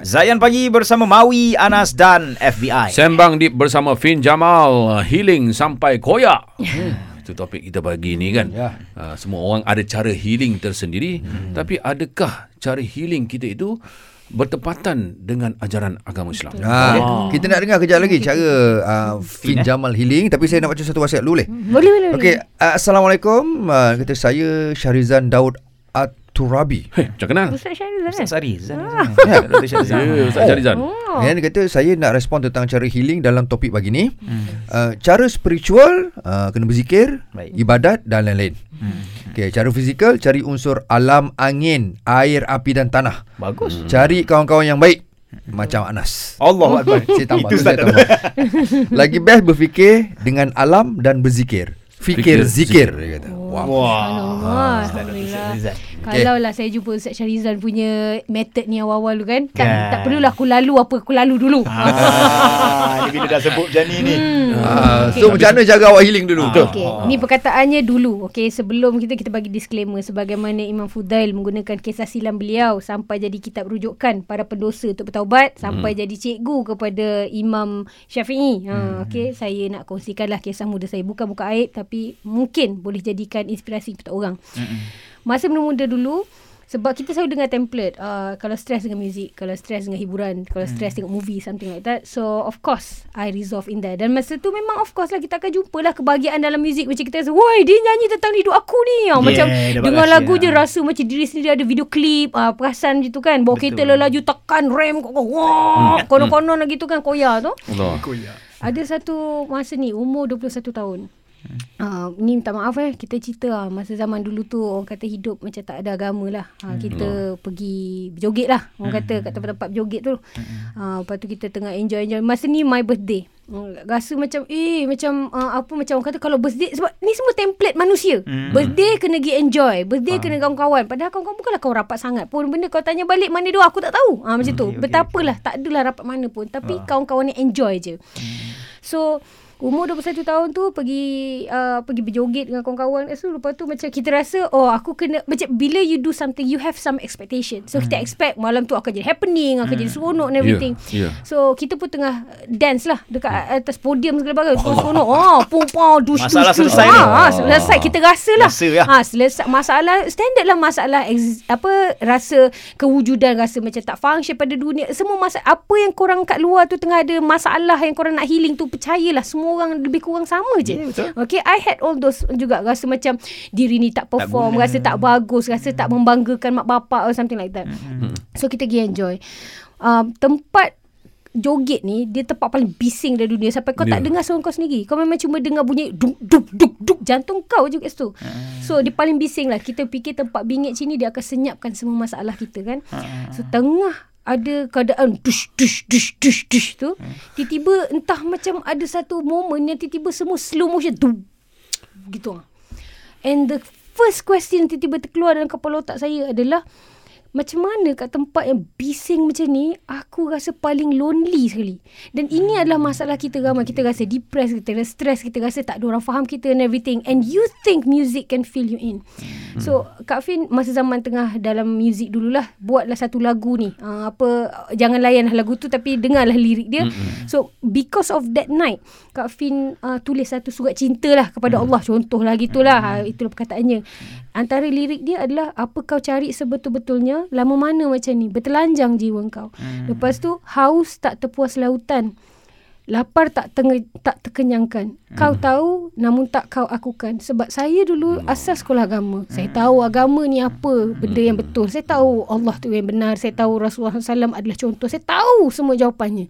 Zayan Pagi bersama Maui, Anas dan FBI. Sembang Deep bersama Fin Jamal Healing sampai koyak hmm. Itu topik kita pagi ni kan Ya. uh, Semua orang ada cara healing tersendiri hmm. Tapi adakah cara healing kita itu Bertepatan dengan ajaran agama Islam Ha, kita nak dengar kejap lagi cara uh, Fin Jamal Healing tapi saya nak baca satu wasiat dulu boleh. Boleh boleh. Okey, uh, assalamualaikum. Uh, kata saya Syarizan Daud At-Turabi. Hei, macam kenal? Ustaz Syaril kan? Ustaz Sari. Zan. Ya. Dr. Syazan. Ya, Ustaz Syarizan Oh. Dan dia kata saya nak respon tentang cara healing dalam topik pagi ni. Uh, cara spiritual uh, kena berzikir, Baik. ibadat dan lain-lain. Okey, cara fizikal cari unsur alam, angin, air, api dan tanah. Bagus. Cari kawan-kawan yang baik macam Anas. Allah Akbar. Saya tambah Itu saya Ustaz tambah. Lagi best berfikir dengan alam dan berzikir. Fikir Fikir zikir zikir. dia kata. Wah. Wow. Dr. Alhamdulillah. Syazan. Kalau lah saya jumpa Ustaz Syarizan punya method ni awal-awal tu kan. Tak, Kan. tak perlulah aku lalu apa aku lalu dulu. Ah, bila dah sebut macam ni ni. Ah, Okey. so macam mana cara awak healing dulu? Betul. Okey, ni perkataannya dulu. Okey, sebelum kita kita bagi disclaimer sebagaimana Imam Fudail menggunakan kisah silam beliau sampai jadi kitab rujukan para pendosa untuk bertaubat sampai jadi cikgu kepada Imam Syafi'i. Ha, okey, saya nak kongsikanlah kisah muda saya bukan buka aib tapi mungkin boleh jadikan inspirasi kepada orang. Masa muda dulu sebab kita selalu dengar template uh, kalau stres dengan muzik, kalau stres dengan hiburan, kalau stres tengok movie something like that. So of course I resolve in there. Dan masa tu memang of course lah kita akan jumpa lah kebahagiaan dalam muzik macam kita rasa, "Woi, dia nyanyi tentang hidup aku ni." Yeah, macam dengar lagu je ah. rasa macam diri sendiri ada video klip, uh, perasan gitu kan. Bawa Betul. kereta lah laju tekan rem. Wah, konon-konon lah gitu kan koyak tu. Allah Ada satu masa ni umur 21 tahun. Uh, ni minta maaf eh. Kita cerita lah masa zaman dulu tu orang kata hidup macam tak ada agama lah. Uh, kita pergi berjoget lah orang kata kat tempat-tempat berjoget tu. Uh, lepas tu kita tengah enjoy-enjoy masa ni my birthday. Uh, rasa macam eh macam uh, apa macam orang kata kalau birthday sebab ni semua template manusia. Birthday kena pergi enjoy birthday kena kawan-kawan. Padahal kawan-kawan bukanlah kau rapat sangat pun. Benda kau tanya balik mana dia aku tak tahu. Uh, macam tu. okey, okey, betapalah tak adalah rapat mana pun. Tapi kawan-kawan ni enjoy je. So umur 21 tahun tu pergi uh, pergi berjoget dengan kawan-kawan. So lepas tu macam kita rasa oh aku kena macam bila you do something you have some expectation. So kita expect malam tu akan jadi happening, akan jadi seronok and everything. Ya, ya. So kita pun tengah dance lah dekat atas podium segala bagai. Oh. Seronok. Oh, pum pum dush Masalah dush, dush. selesai ni. Ah, selesai kita rasa lah. Rasa ya. Ha, selesai masalah standard lah masalah ex, apa rasa kewujudan rasa macam tak function pada dunia. Semua masa apa yang korang kat luar tu tengah ada masalah yang korang nak healing tu percayalah semua orang lebih kurang sama je. Ya, betul. Okay, I had all those juga rasa macam diri ni tak perform, guna. rasa tak bagus, rasa tak membanggakan mak bapak or something like that. So kita pergi enjoy. Um, tempat joget ni dia tempat paling bising dari dunia sampai kau Ya. tak dengar suara kau sendiri. Kau memang cuma dengar bunyi duk duk duk duk jantung kau je kat situ. So dia paling bising lah. Kita fikir tempat bingit sini dia akan senyapkan semua masalah kita kan. So tengah ada keadaan dush dush dush dush dush tu tiba-tiba entah macam ada satu moment yang tiba-tiba semua slow motion tu gitu ah. And the first question tiba-tiba terkeluar dalam kepala otak saya adalah macam mana kat tempat yang bising macam ni aku rasa paling lonely sekali. Dan ini adalah masalah kita ramai. Kita rasa depressed kita rasa stress kita rasa tak ada orang faham kita and everything. And you think music can fill you in. So Kak Fin masa zaman tengah dalam music dululah buatlah satu lagu ni. Uh, apa jangan layan lagu tu tapi dengarlah lirik dia. So because of that night Kak Fin uh, tulis satu surat cinta lah kepada Allah. Contohlah gitulah uh, itulah perkataannya. Antara lirik dia adalah apa kau cari sebetul-betulnya lama mana macam ni bertelanjang jiwa kau lepas tu haus tak terpuas lautan lapar tak tenge, tak terkenyangkan. Kau tahu namun tak kau akukan. Sebab saya dulu asas sekolah agama. Saya tahu agama ni apa benda yang betul. Saya tahu Allah tu yang benar. Saya tahu Rasulullah SAW adalah contoh. Saya tahu semua jawapannya.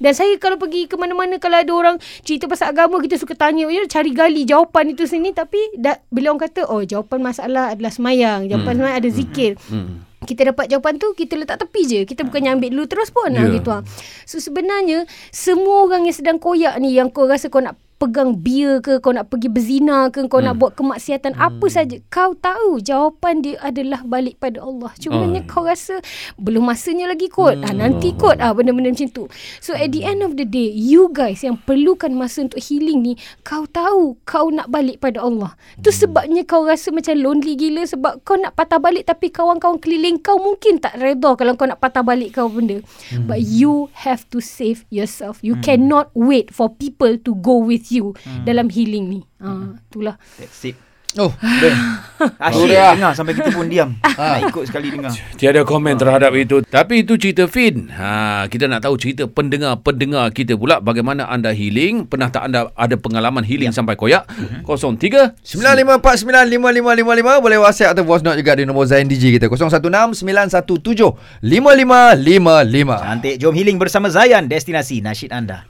Dan saya kalau pergi ke mana-mana kalau ada orang cerita pasal agama kita suka tanya ya cari gali jawapan itu sini tapi da, bila orang kata oh jawapan masalah adalah semayang, jawapan semayang ada zikir. Hmm. Kita dapat jawapan tu Kita letak tepi je Kita bukannya ambil dulu terus pun yeah. Ya. gitu ah. So sebenarnya Semua orang yang sedang koyak ni Yang kau rasa kau nak pegang beer ke, kau nak pergi berzina ke, kau nak buat kemaksiatan apa saja, kau tahu jawapan dia adalah balik pada Allah. Cumanya Oh. kau rasa belum masanya lagi kot. Ah nanti kot ah benda-benda macam tu. So at the end of the day, you guys yang perlukan masa untuk healing ni, kau tahu kau nak balik pada Allah. Tu sebabnya kau rasa macam lonely gila sebab kau nak patah balik tapi kawan-kawan keliling kau mungkin tak redha kalau kau nak patah balik kau benda. But you have to save yourself. You cannot wait for people to go with you dalam healing ni. Ah, itulah. That's it. Oh, Asyik Sudah. dengar sampai kita pun diam. Nak ikut sekali dengar. Tiada komen terhadap itu. Tapi itu cerita Fin. Ha, kita nak tahu cerita pendengar-pendengar kita pula bagaimana anda healing. Pernah tak anda ada pengalaman healing sampai koyak? 03 95495555 boleh WhatsApp atau voice note juga di nombor Zain DJ kita 0169175555. Cantik. Jom healing bersama Zayan. Destinasi nasyid anda.